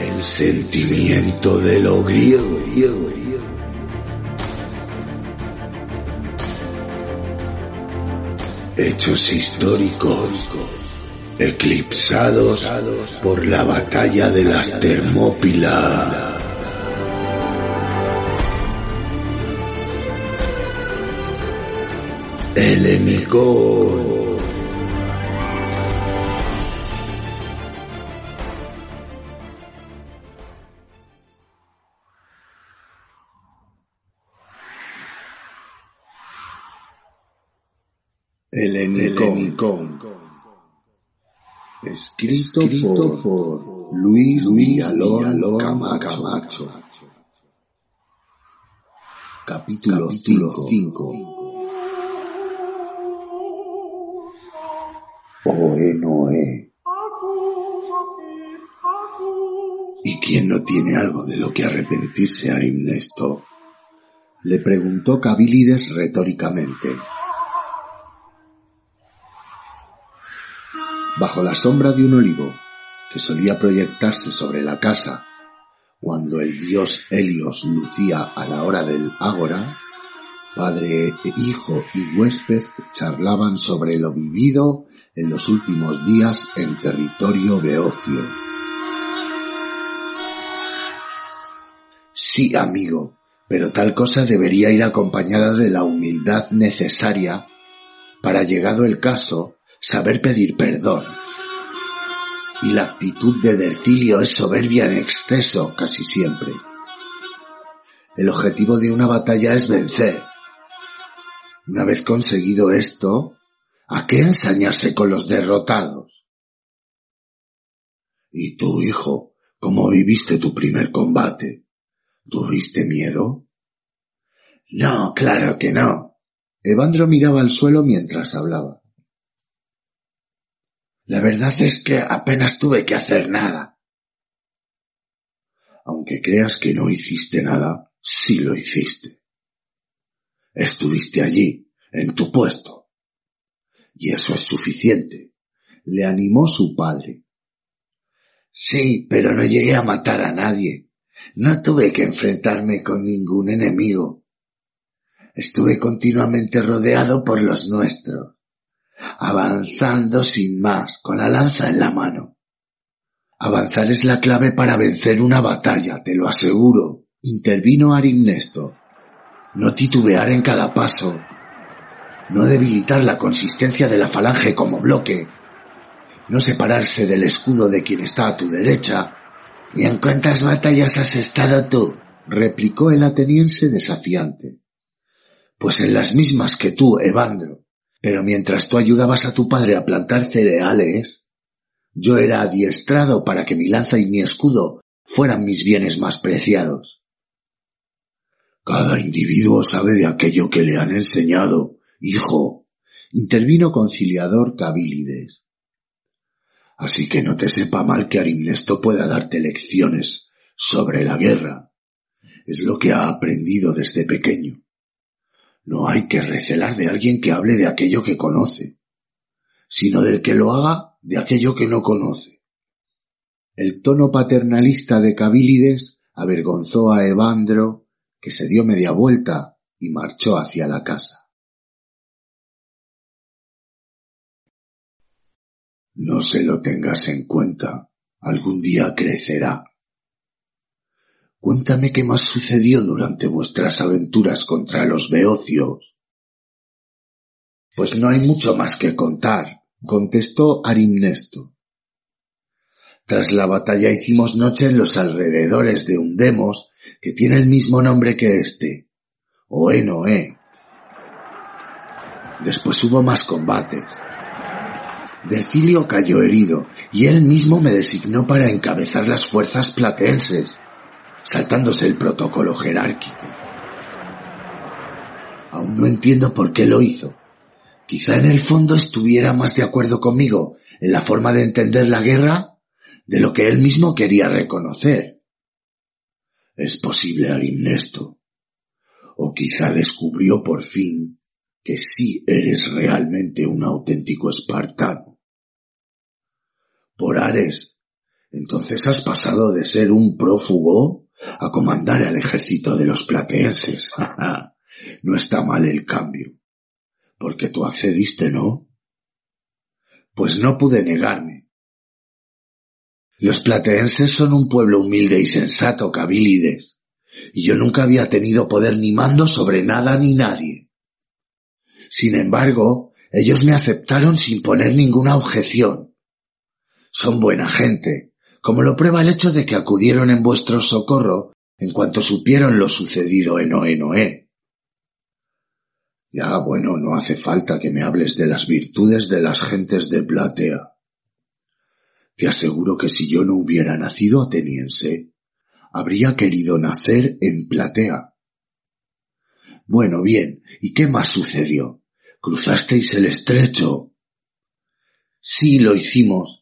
El sentimiento de lo griego. Hechos históricos eclipsados por la batalla de las Termópilas. El enemigo. El Enicón. Escrito, por, Luis Villalón Camacho. Capítulo 5. Oe Noé. ¿Y quién no tiene algo de lo que arrepentirse, Arimnesto? Le preguntó Cabilides retóricamente. Bajo la sombra de un olivo que solía proyectarse sobre la casa cuando el dios Helios lucía a la hora del ágora, padre, hijo y huésped charlaban sobre lo vivido en los últimos días en territorio beocio. Sí, amigo, pero tal cosa debería ir acompañada de la humildad necesaria para, llegado el caso, saber pedir perdón. Y la actitud de Dercilio es soberbia en exceso casi siempre. El objetivo de una batalla es vencer. Una vez conseguido esto, ¿A qué ensañarse con los derrotados? ¿Y tú, hijo, cómo viviste tu primer combate? ¿Tuviste miedo? No, claro que no. Evandro miraba al suelo mientras hablaba. La verdad es que apenas tuve que hacer nada. Aunque creas que no hiciste nada, sí lo hiciste. Estuviste allí, en tu puesto, y eso es suficiente. Le animó su padre. Sí, pero no llegué a matar a nadie. No tuve que enfrentarme con ningún enemigo. Estuve continuamente rodeado por los nuestros, avanzando sin más, con la lanza en la mano. Avanzar es la clave para vencer una batalla, te lo aseguro, intervino Arimnesto. No titubear en cada paso, no debilitar la consistencia de la falange como bloque, no separarse del escudo de quien está a tu derecha. ¿Y en cuántas batallas has estado tú? replicó el ateniense desafiante. Pues en las mismas que tú, Evandro. Pero mientras tú ayudabas a tu padre a plantar cereales, yo era adiestrado para que mi lanza y mi escudo fueran mis bienes más preciados. Cada individuo sabe de aquello que le han enseñado, Hijo, intervino conciliador Cabilides. Así que no te sepa mal que Arimnesto pueda darte lecciones sobre la guerra. Es lo que ha aprendido desde pequeño. No hay que recelar de alguien que hable de aquello que conoce, sino del que lo haga de aquello que no conoce. El tono paternalista de Cabilides avergonzó a Evandro, que se dio media vuelta y marchó hacia la casa. No se lo tengas en cuenta. Algún día crecerá. Cuéntame qué más sucedió durante vuestras aventuras contra los beocios. Pues no hay mucho más que contar, contestó Arimnesto. Tras la batalla hicimos noche en los alrededores de un demos que tiene el mismo nombre que este, Oenoe. Después hubo más combates. Dercilio cayó herido y él mismo me designó para encabezar las fuerzas platenses, saltándose el protocolo jerárquico. Aún no entiendo por qué lo hizo. Quizá en el fondo estuviera más de acuerdo conmigo en la forma de entender la guerra de lo que él mismo quería reconocer. Es posible, Arimnesto. O quizá descubrió por fin que sí eres realmente un auténtico espartano. Por Ares, Entonces has pasado de ser un prófugo a comandar al ejército de los plateenses. no está mal el cambio. Porque tú accediste, ¿no? Pues no pude negarme. Los plateenses son un pueblo humilde y sensato, Cabilides, y yo nunca había tenido poder ni mando sobre nada ni nadie. Sin embargo, ellos me aceptaron sin poner ninguna objeción. Son buena gente, como lo prueba el hecho de que acudieron en vuestro socorro en cuanto supieron lo sucedido en Oenoe. Ya, bueno, no hace falta que me hables de las virtudes de las gentes de Platea. Te aseguro que si yo no hubiera nacido ateniense, habría querido nacer en Platea. Bueno, bien, ¿y qué más sucedió? ¿Cruzasteis el estrecho? Sí, lo hicimos,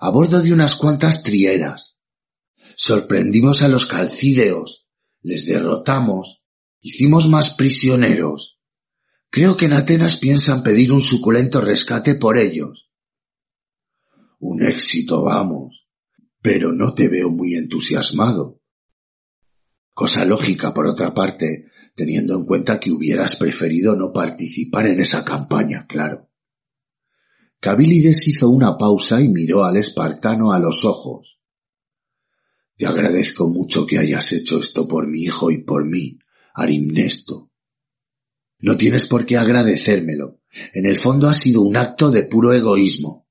a bordo de unas cuantas trieras. Sorprendimos a los calcídeos, les derrotamos, hicimos más prisioneros Creo que en Atenas piensan pedir un suculento rescate por ellos. Un éxito, vamos. Pero no te veo muy entusiasmado. Cosa lógica, por otra parte, teniendo en cuenta que hubieras preferido no participar en esa campaña, claro. Cabilides hizo una pausa y miró al espartano a los ojos. Te agradezco mucho que hayas hecho esto por mi hijo y por mí, Arimnesto. No tienes por qué agradecérmelo. En el fondo ha sido un acto de puro egoísmo.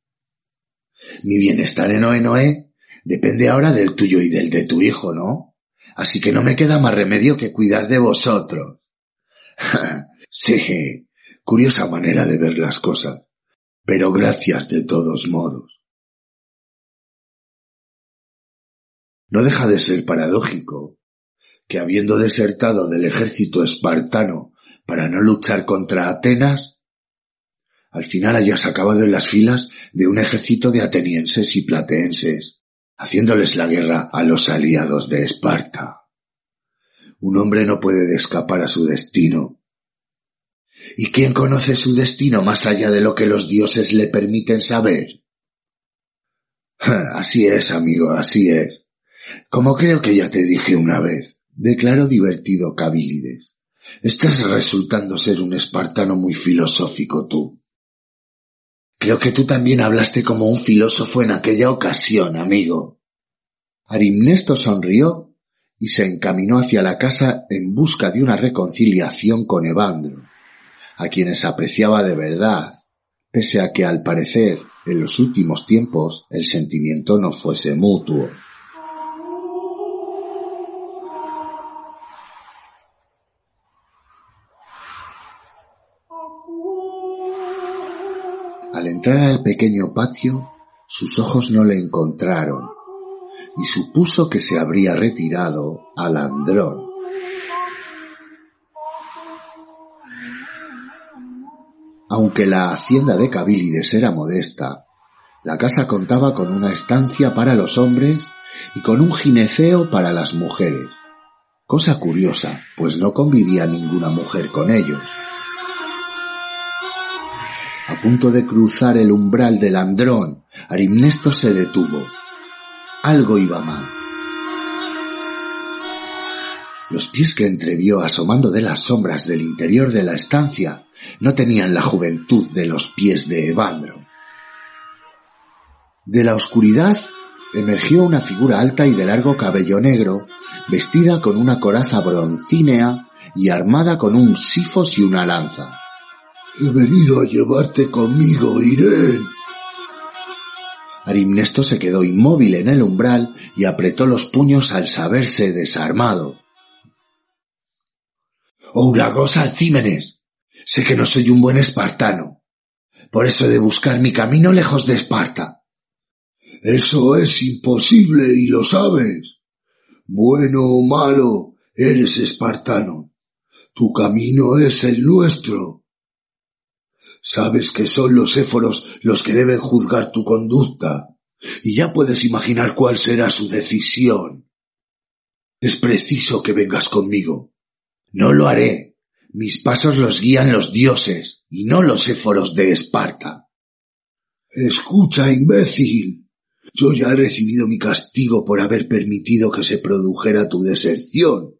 Mi bienestar en Oenoe depende ahora del tuyo y del de tu hijo, ¿no? Así que no me queda más remedio que cuidar de vosotros. sí, curiosa manera de ver las cosas, pero gracias de todos modos. No deja de ser paradójico que habiendo desertado del ejército espartano para no luchar contra Atenas, al final hayas acabado en las filas de un ejército de atenienses y plateenses, haciéndoles la guerra a los aliados de Esparta. Un hombre no puede escapar a su destino. ¿Y quién conoce su destino más allá de lo que los dioses le permiten saber? Así es, amigo, así es. Como creo que ya te dije una vez, declaró divertido Cabilides. Estás resultando ser un espartano muy filosófico tú. Creo que tú también hablaste como un filósofo en aquella ocasión, amigo. Arimnesto sonrió y se encaminó hacia la casa en busca de una reconciliación con Evandro, a quienes apreciaba de verdad, pese a que al parecer en los últimos tiempos el sentimiento no fuese mutuo. Al entrar al pequeño patio, sus ojos no le encontraron y supuso que se habría retirado al andrón. Aunque la hacienda de Cabilides era modesta, la casa contaba con una estancia para los hombres y con un gineceo para las mujeres. Cosa curiosa, pues no convivía ninguna mujer con ellos. A punto de cruzar el umbral del andrón, Arimnesto se detuvo. Algo iba mal. Los pies que entrevió asomando de las sombras del interior de la estancia no tenían la juventud de los pies de Evandro. De la oscuridad emergió una figura alta y de largo cabello negro, vestida con una coraza broncínea y armada con un sifos y una lanza. He venido a llevarte conmigo, Irene. Arimnesto se quedó inmóvil en el umbral y apretó los puños al saberse desarmado. Ouragos Alcímenes, sé que no soy un buen espartano. Por eso he de buscar mi camino lejos de Esparta. Eso es imposible y lo sabes. Bueno o malo, eres espartano. Tu camino es el nuestro. Sabes que son los éforos los que deben juzgar tu conducta, y ya puedes imaginar cuál será su decisión. Es preciso que vengas conmigo. No lo haré. Mis pasos los guían los dioses, y no los éforos de Esparta. Escucha, imbécil. Yo ya he recibido mi castigo por haber permitido que se produjera tu deserción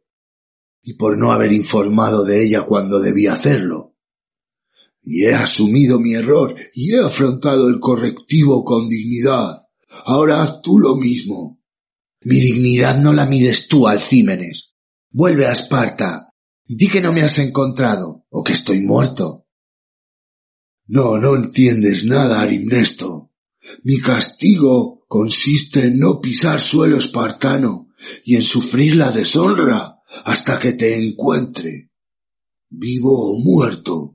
y por no haber informado de ella cuando debía hacerlo. Y he asumido mi error y he afrontado el correctivo con dignidad. Ahora haz tú lo mismo. Mi dignidad no la mides tú, Alcímenes. Vuelve a Esparta di que no me has encontrado o que estoy muerto. No, no entiendes nada, Arimnesto. Mi castigo consiste en no pisar suelo espartano y en sufrir la deshonra hasta que te encuentre, vivo o muerto.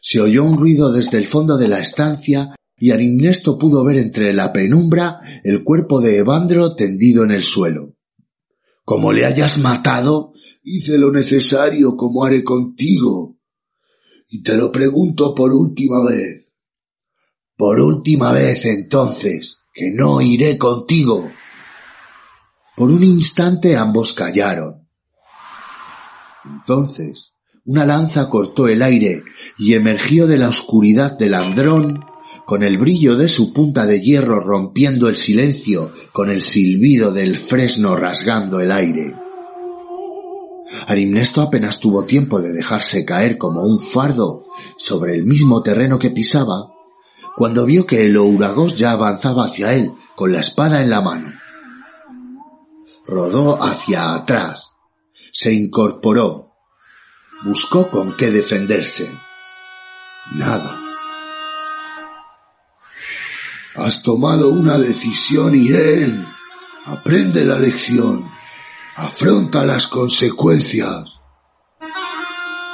Se oyó un ruido desde el fondo de la estancia y Arimnesto pudo ver entre la penumbra el cuerpo de Evandro tendido en el suelo. Como le hayas matado, hice lo necesario como haré contigo. Y te lo pregunto por última vez. Por última vez entonces, que no iré contigo. Por un instante ambos callaron. Entonces, una lanza cortó el aire y emergió de la oscuridad del andrón con el brillo de su punta de hierro rompiendo el silencio con el silbido del fresno rasgando el aire. Arimnesto apenas tuvo tiempo de dejarse caer como un fardo sobre el mismo terreno que pisaba cuando vio que el ouragos ya avanzaba hacia él con la espada en la mano. Rodó hacia atrás, se incorporó, buscó con qué defenderse. Nada. Has tomado una decisión, Irene. Aprende la lección. Afronta las consecuencias.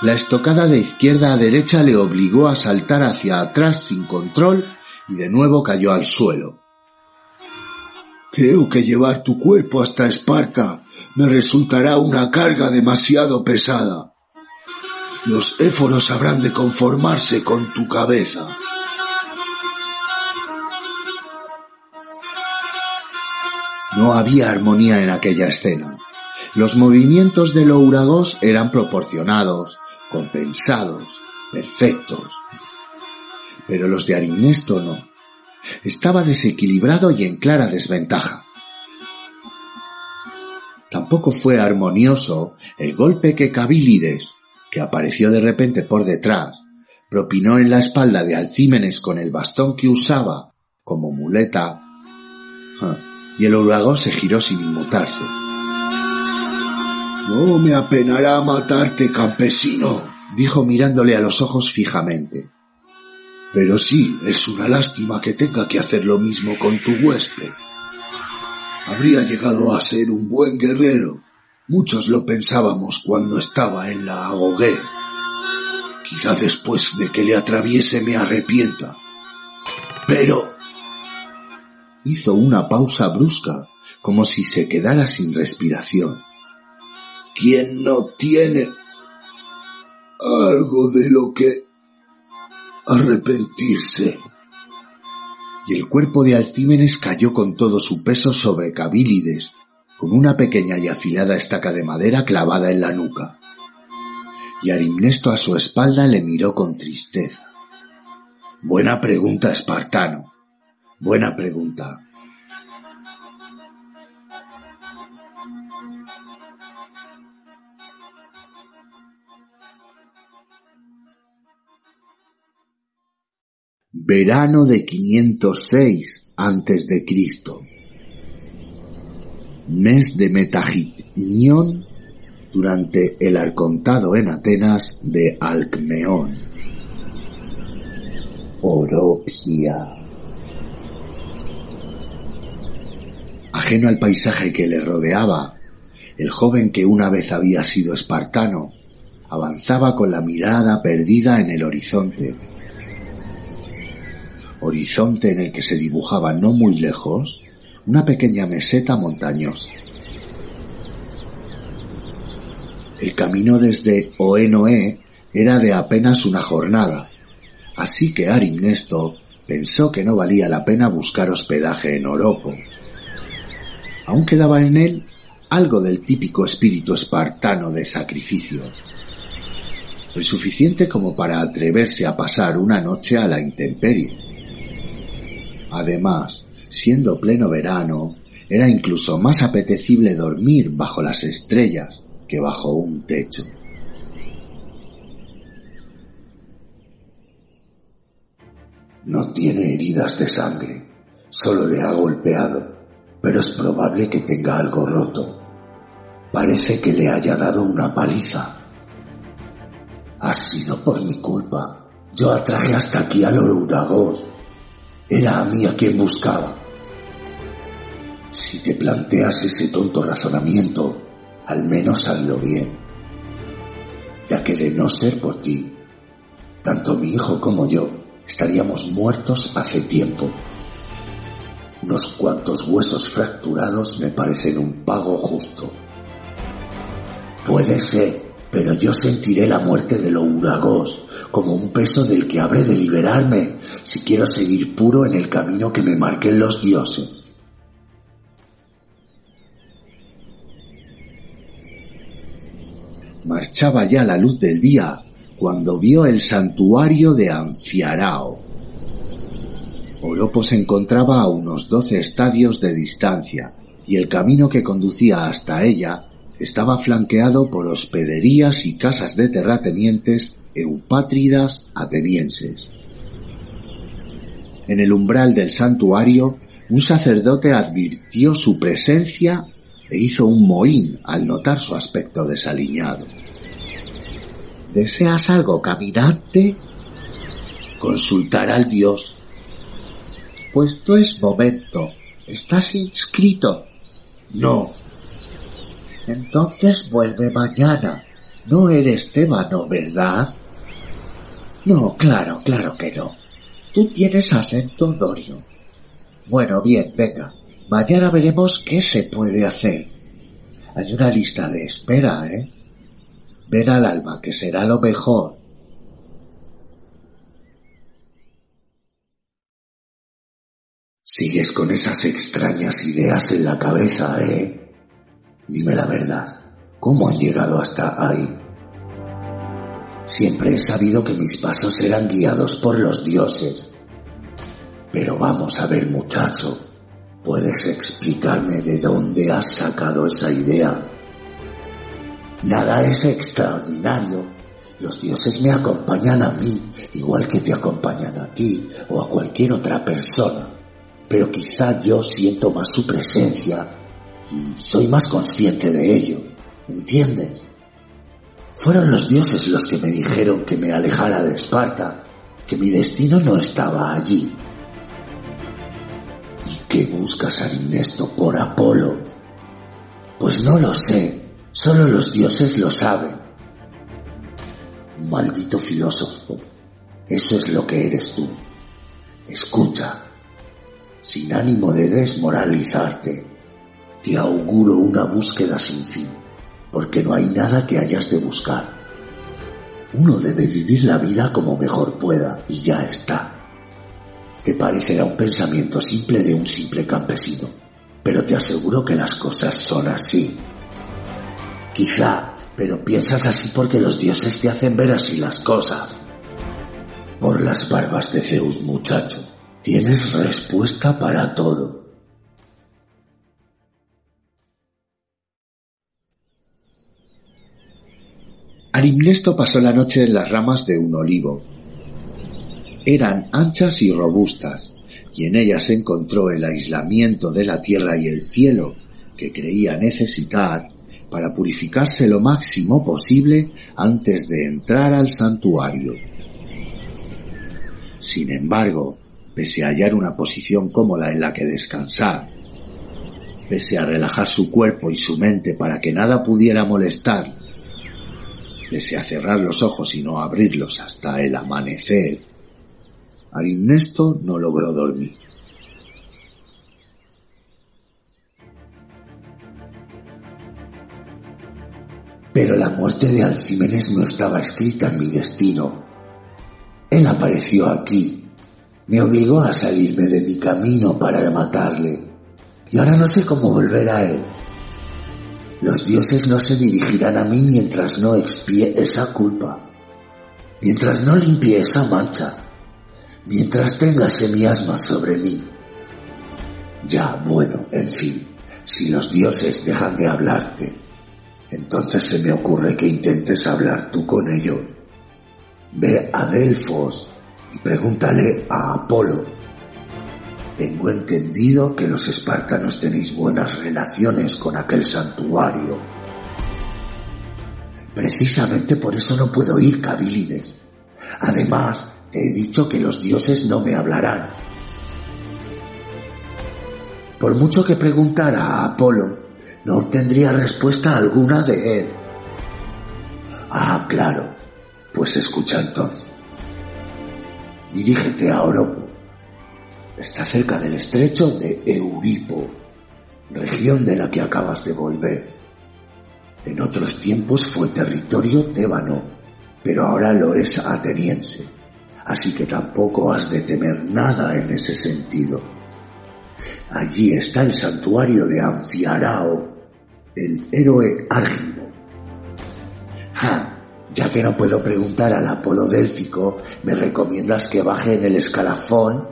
La estocada de izquierda a derecha le obligó a saltar hacia atrás sin control y de nuevo cayó al suelo. Creo que llevar tu cuerpo hasta Esparta me resultará una carga demasiado pesada. Los éforos habrán de conformarse con tu cabeza. No había armonía en aquella escena. Los movimientos de Louragos eran proporcionados, compensados, perfectos. Pero los de Arimnesto no. Estaba desequilibrado y en clara desventaja. Tampoco fue armonioso el golpe que Cabilides, que apareció de repente por detrás, propinó en la espalda de Alcímenes con el bastón que usaba como muleta, y el uragón se giró sin inmutarse. No me apenará matarte, campesino, dijo mirándole a los ojos fijamente. Pero sí, es una lástima que tenga que hacer lo mismo con tu huésped. Habría llegado a ser un buen guerrero. Muchos lo pensábamos cuando estaba en la agogué. Quizá después de que le atraviese me arrepienta. Pero... Hizo una pausa brusca, como si se quedara sin respiración. ¿Quién no tiene algo de lo que arrepentirse? Y el cuerpo de Alcímenes cayó con todo su peso sobre Cabilides, con una pequeña y afilada estaca de madera clavada en la nuca. Y Arimnesto a su espalda le miró con tristeza. Buena pregunta, espartano. Buena pregunta. Verano de 506 antes de Cristo. Mes de Metagitnión durante el arcontado en Atenas de Alcmeón. Oropia. Ajeno al paisaje que le rodeaba, el joven que una vez había sido espartano avanzaba con la mirada perdida en el horizonte horizonte en el que se dibujaba no muy lejos una pequeña meseta montañosa. El camino desde Oenoe era de apenas una jornada, así que Arimnesto pensó que no valía la pena buscar hospedaje en Oropo. Aún quedaba en él algo del típico espíritu espartano de sacrificio, lo suficiente como para atreverse a pasar una noche a la intemperie. Además, siendo pleno verano, era incluso más apetecible dormir bajo las estrellas que bajo un techo. No tiene heridas de sangre, solo le ha golpeado, pero es probable que tenga algo roto. Parece que le haya dado una paliza. Ha sido por mi culpa. Yo atraje hasta aquí al Ouragos. Era a mí a quien buscaba. Si te planteas ese tonto razonamiento, al menos hazlo bien. Ya que de no ser por ti, tanto mi hijo como yo estaríamos muertos hace tiempo. Unos cuantos huesos fracturados me parecen un pago justo. Puede ser, pero yo sentiré la muerte de los uragos como un peso del que habré de liberarme si quiero seguir puro en el camino que me marquen los dioses. Marchaba ya la luz del día cuando vio el santuario de Anfiarao. Oropo se encontraba a unos doce estadios de distancia y el camino que conducía hasta ella estaba flanqueado por hospederías y casas de terratenientes eupátridas atenienses. En el umbral del santuario, un sacerdote advirtió su presencia e hizo un mohín al notar su aspecto desaliñado. ¿Deseas algo, caminante? Consultar al dios. Pues no es momento. ¿Estás inscrito? No. Entonces vuelve mañana. No eres tébano, ¿verdad? No, claro, claro que no. Tú tienes acento dorio. Bueno, bien, venga. Mañana veremos qué se puede hacer. Hay una lista de espera, ¿eh? Ven al alma, que será lo mejor. Sigues con esas extrañas ideas en la cabeza, ¿eh? Dime la verdad. ¿Cómo han llegado hasta ahí? Siempre he sabido que mis pasos eran guiados por los dioses. Pero vamos a ver, muchacho, ¿Puedes explicarme de dónde has sacado esa idea? Nada es extraordinario. Los dioses me acompañan a mí, igual que te acompañan a ti o a cualquier otra persona. Pero quizá yo siento más su presencia y soy más consciente de ello. ¿Entiendes? Fueron los dioses los que me dijeron que me alejara de Esparta, que mi destino no estaba allí. ¿Qué buscas a Ernesto por Apolo? Pues no lo sé, solo los dioses lo saben. Maldito filósofo, eso es lo que eres tú. Escucha, sin ánimo de desmoralizarte, te auguro una búsqueda sin fin, porque no hay nada que hayas de buscar. Uno debe vivir la vida como mejor pueda y ya está. Te parecerá un pensamiento simple de un simple campesino, pero te aseguro que las cosas son así. Quizá, pero piensas así porque los dioses te hacen ver así las cosas. Por las barbas de Zeus, muchacho, tienes respuesta para todo. Arimnesto pasó la noche en las ramas de un olivo, eran anchas y robustas, y en ellas encontró el aislamiento de la tierra y el cielo que creía necesitar para purificarse lo máximo posible antes de entrar al santuario. Sin embargo, pese a hallar una posición cómoda en la que descansar, pese a relajar su cuerpo y su mente para que nada pudiera molestar, pese a cerrar los ojos y no abrirlos hasta el amanecer, Arimnesto no logró dormir. Pero la muerte de Alcimenes no estaba escrita en mi destino. Él apareció aquí, me obligó a salirme de mi camino para matarle, y ahora no sé cómo volver a él. Los dioses no se dirigirán a mí mientras no expíe esa culpa, mientras no limpie esa mancha mientras tenga semiasma sobre mí. Ya, bueno, en fin, si los dioses dejan de hablarte, entonces se me ocurre que intentes hablar tú con ellos. Ve a Delfos pregúntale a Apolo. Tengo entendido que los espartanos tenéis buenas relaciones con aquel santuario. Precisamente por eso no puedo ir, Cabilides. Además, te he dicho que los dioses no me hablarán. Por mucho que preguntara a Apolo, no obtendría respuesta alguna de él. Ah, claro. Pues escucha entonces. Dirígete a Oropo. Está cerca del estrecho de Euripo, región de la que acabas de volver. En otros tiempos fue territorio tébano, pero ahora lo es ateniense, así que tampoco has de temer nada en ese sentido. Allí está el santuario de Anciarao, el héroe Árgido. Ja, ya que no puedo preguntar al Apolo Délfico, me recomiendas que baje en el escalafón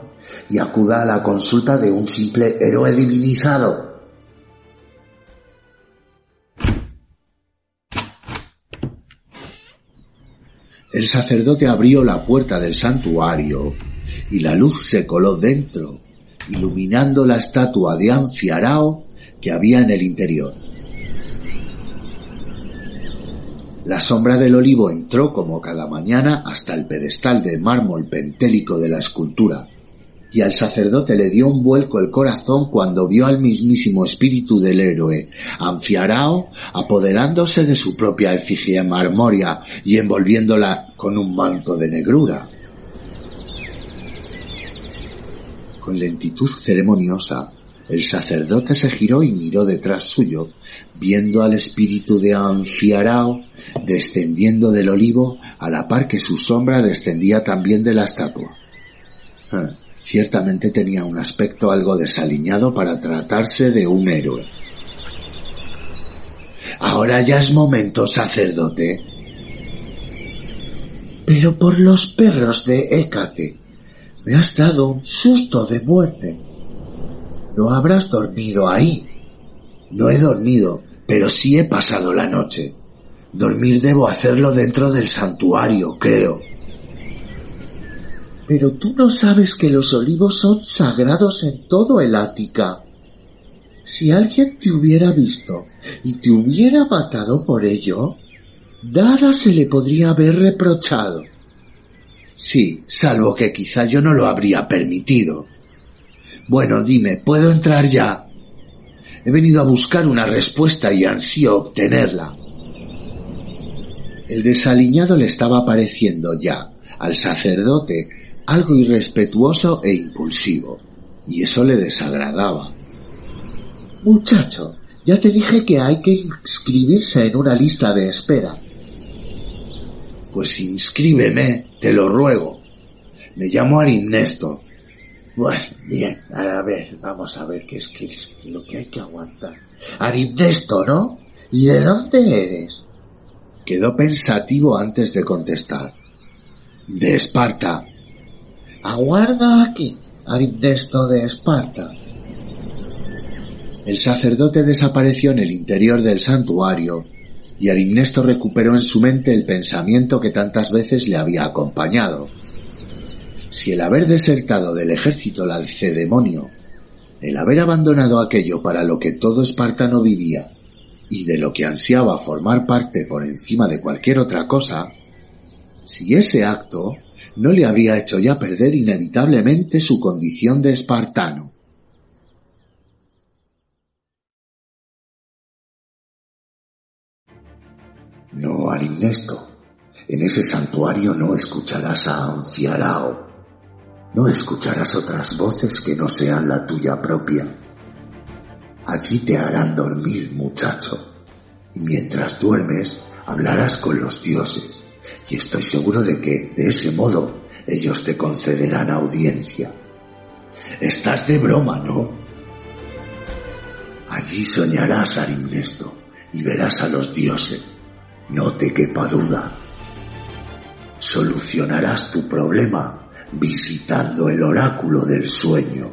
y acuda a la consulta de un simple héroe divinizado. El sacerdote abrió la puerta del santuario y la luz se coló dentro, iluminando la estatua de Anfiarao que había en el interior. La sombra del olivo entró como cada mañana hasta el pedestal de mármol pentélico de la escultura, y al sacerdote le dio un vuelco el corazón cuando vio al mismísimo espíritu del héroe, Anfiarao, apoderándose de su propia efigie marmórea y envolviéndola con un manto de negrura. Con lentitud ceremoniosa, el sacerdote se giró y miró detrás suyo, viendo al espíritu de Anfiarao descendiendo del olivo a la par que su sombra descendía también de la estatua. Ah, Ciertamente tenía un aspecto algo desaliñado para tratarse de un héroe. Ahora ya es momento, sacerdote. Pero por los perros de Hécate, me has dado un susto de muerte. No habrás dormido ahí. No he dormido, pero sí he pasado la noche. Dormir debo hacerlo dentro del santuario, creo. Pero tú no sabes que los olivos son sagrados en todo el Ática. Si alguien te hubiera visto y te hubiera matado por ello, nada se le podría haber reprochado. Sí, salvo que quizá yo no lo habría permitido. Bueno, dime, ¿puedo entrar ya? He venido a buscar una respuesta y ansío obtenerla. El desaliñado le estaba pareciendo ya al sacerdote algo irrespetuoso e impulsivo, y eso le desagradaba. Muchacho, ya te dije que hay que inscribirse en una lista de espera. Pues inscríbeme, te lo ruego. Me llamo Arimnesto. Bueno, bien, a ver, vamos a ver qué es, lo que hay que aguantar. Arimnesto, ¿no? ¿Y de dónde eres? Quedó pensativo antes de contestar. De Esparta, Aguarda aquí, Arimnesto de Esparta. El sacerdote desapareció en el interior del santuario y Arimnesto recuperó en su mente el pensamiento que tantas veces le había acompañado. Si el haber desertado del ejército lacedemonio, el haber abandonado aquello para lo que todo espartano vivía y de lo que ansiaba formar parte por encima de cualquier otra cosa, si ese acto no le habría hecho ya perder inevitablemente su condición de espartano. No, Arimnesto. En ese santuario no escucharás a Anciarao. No escucharás otras voces que no sean la tuya propia. Allí te harán dormir, muchacho. Y mientras duermes, hablarás con los dioses y estoy seguro de que, de ese modo, ellos te concederán audiencia. Estás de broma, ¿no? Allí soñarás, Arimnesto, y verás a los dioses. No te quepa duda. Solucionarás tu problema visitando el oráculo del sueño.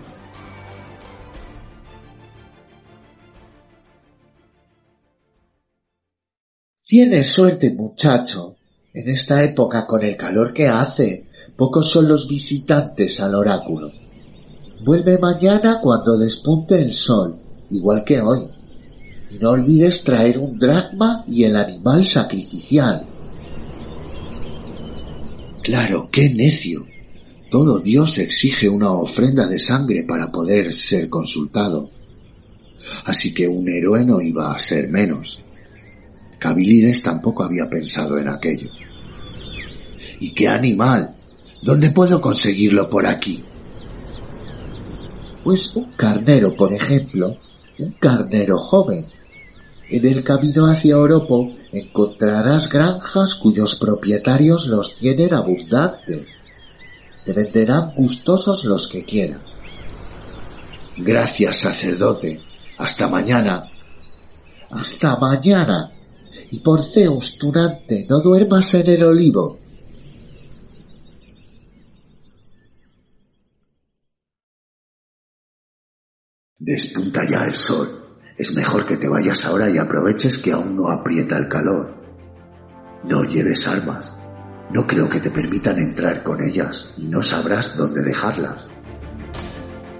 Tienes suerte, muchacho. En esta época, con el calor que hace, pocos son los visitantes al oráculo. Vuelve mañana cuando despunte el sol, igual que hoy. Y no olvides traer un dracma y el animal sacrificial. Claro, qué necio. Todo Dios exige una ofrenda de sangre para poder ser consultado. Así que un héroe no iba a ser menos. Cabilides tampoco había pensado en aquello. ¿Y qué animal? ¿Dónde puedo conseguirlo por aquí? Pues un carnero, por ejemplo, un carnero joven. En el camino hacia Oropo encontrarás granjas cuyos propietarios los tienen abundantes. Te venderán gustosos los que quieras. Gracias, sacerdote. Hasta mañana. Hasta mañana. Y por Zeus, tunante, no duermas en el olivo. Despunta ya el sol. Es mejor que te vayas ahora y aproveches que aún no aprieta el calor. No lleves armas. No creo que te permitan entrar con ellas y no sabrás dónde dejarlas.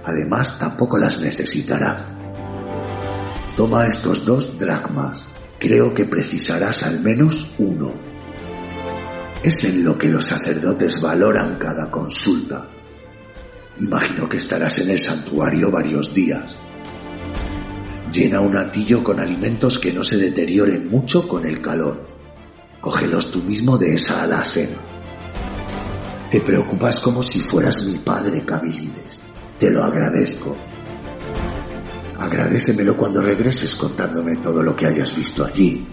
Además, tampoco las necesitarás. Toma estos dos dracmas. Creo que precisarás al menos uno. Es en lo que los sacerdotes valoran cada consulta. Imagino que estarás en el santuario varios días. Llena un atillo con alimentos que no se deterioren mucho con el calor. Cógelos tú mismo de esa alacena. Te preocupas como si fueras mi padre, Cabilides. Te lo agradezco. Agradecemelo cuando regreses contándome todo lo que hayas visto allí.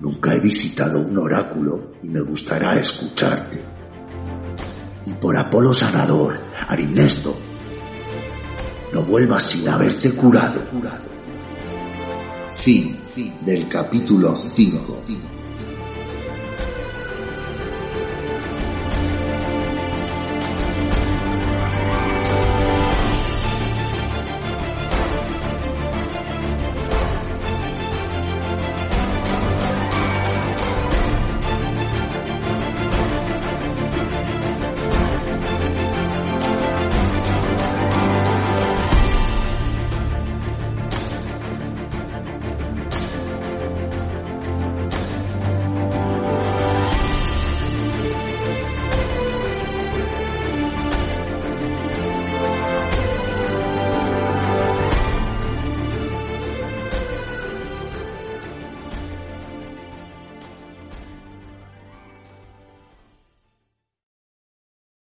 Nunca he visitado un oráculo y me gustará escucharte y por Apolo sanador, Arinesto, no vuelvas sin haberte curado. Fin del capítulo 5.